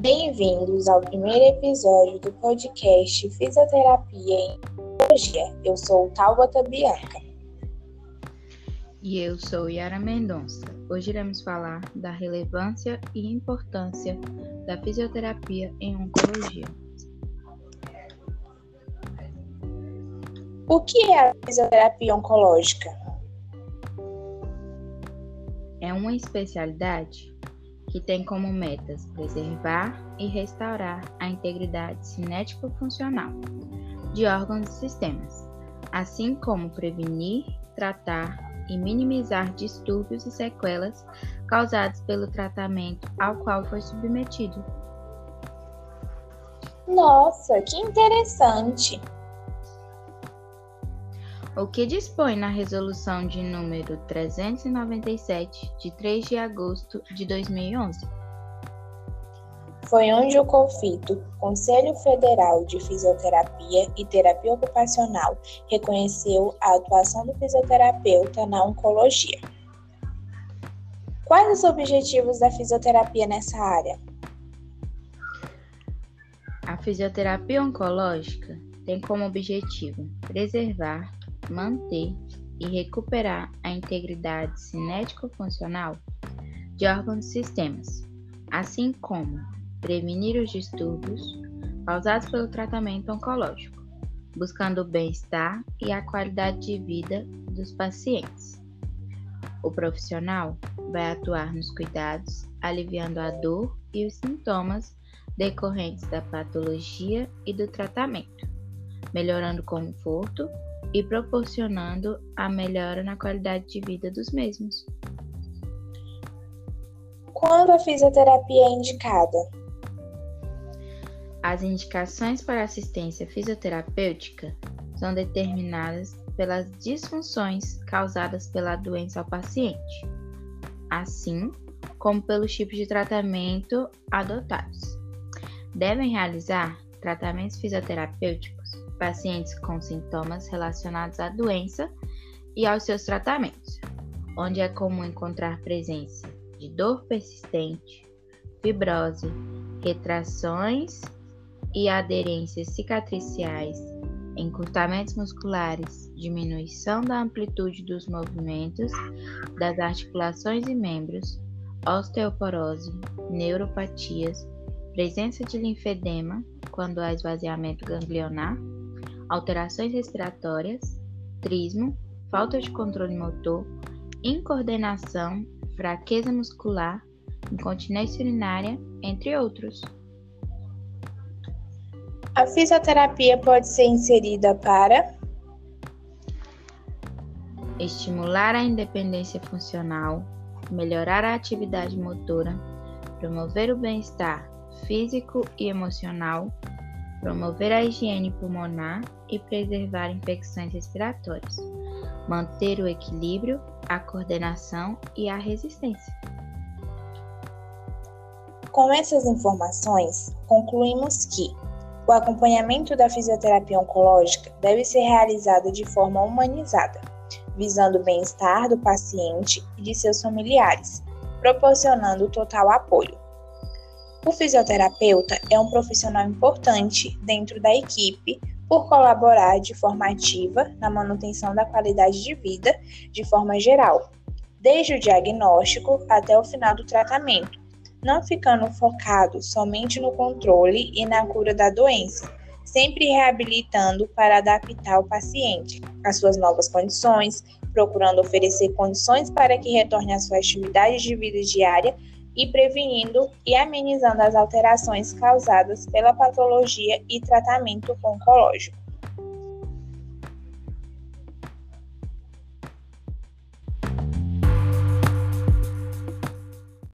Bem-vindos ao primeiro episódio do podcast Fisioterapia em Oncologia. Eu sou Taubata Bianca. E eu sou Yara Mendonça. Hoje iremos falar da relevância e importância da fisioterapia em oncologia. O que é a fisioterapia oncológica? É uma especialidade que tem como metas preservar e restaurar a integridade cinético-funcional de órgãos e sistemas, assim como prevenir, tratar e minimizar distúrbios e sequelas causados pelo tratamento ao qual foi submetido. Nossa, que interessante! O que dispõe na Resolução de número 397, de 3 de agosto de 2011. Foi onde o COFITO, Conselho Federal de Fisioterapia e Terapia Ocupacional, reconheceu a atuação do fisioterapeuta na oncologia. Quais os objetivos da fisioterapia nessa área? A fisioterapia oncológica tem como objetivo preservar, manter e recuperar a integridade cinético-funcional de órgãos e sistemas, assim como prevenir os distúrbios causados pelo tratamento oncológico, buscando o bem-estar e a qualidade de vida dos pacientes. O profissional vai atuar nos cuidados, aliviando a dor e os sintomas decorrentes da patologia e do tratamento, melhorando o conforto e proporcionando a melhora na qualidade de vida dos mesmos. Quando a fisioterapia é indicada? As indicações para assistência fisioterapêutica são determinadas pelas disfunções causadas pela doença ao paciente, assim como pelos tipos de tratamento adotados. Devem realizar tratamentos fisioterapêuticos pacientes com sintomas relacionados à doença e aos seus tratamentos, onde é comum encontrar presença de dor persistente, fibrose, retrações e aderências cicatriciais, encurtamentos musculares, diminuição da amplitude dos movimentos das articulações e membros, osteoporose, neuropatias, presença de linfedema quando há esvaziamento ganglionar alterações respiratórias, trismo, falta de controle motor, incoordenação, fraqueza muscular, incontinência urinária, entre outros. A fisioterapia pode ser inserida para estimular a independência funcional, melhorar a atividade motora, promover o bem-estar físico e emocional, promover a higiene pulmonar e preservar infecções respiratórias, manter o equilíbrio, a coordenação e a resistência. Com essas informações, concluímos que o acompanhamento da fisioterapia oncológica deve ser realizado de forma humanizada, visando o bem-estar do paciente e de seus familiares, proporcionando total apoio. O fisioterapeuta é um profissional importante dentro da equipe por colaborar de forma ativa na manutenção da qualidade de vida de forma geral, desde o diagnóstico até o final do tratamento, não ficando focado somente no controle e na cura da doença, sempre reabilitando para adaptar o paciente às suas novas condições, procurando oferecer condições para que retorne à sua atividade de vida diária e prevenindo e amenizando as alterações causadas pela patologia e tratamento oncológico.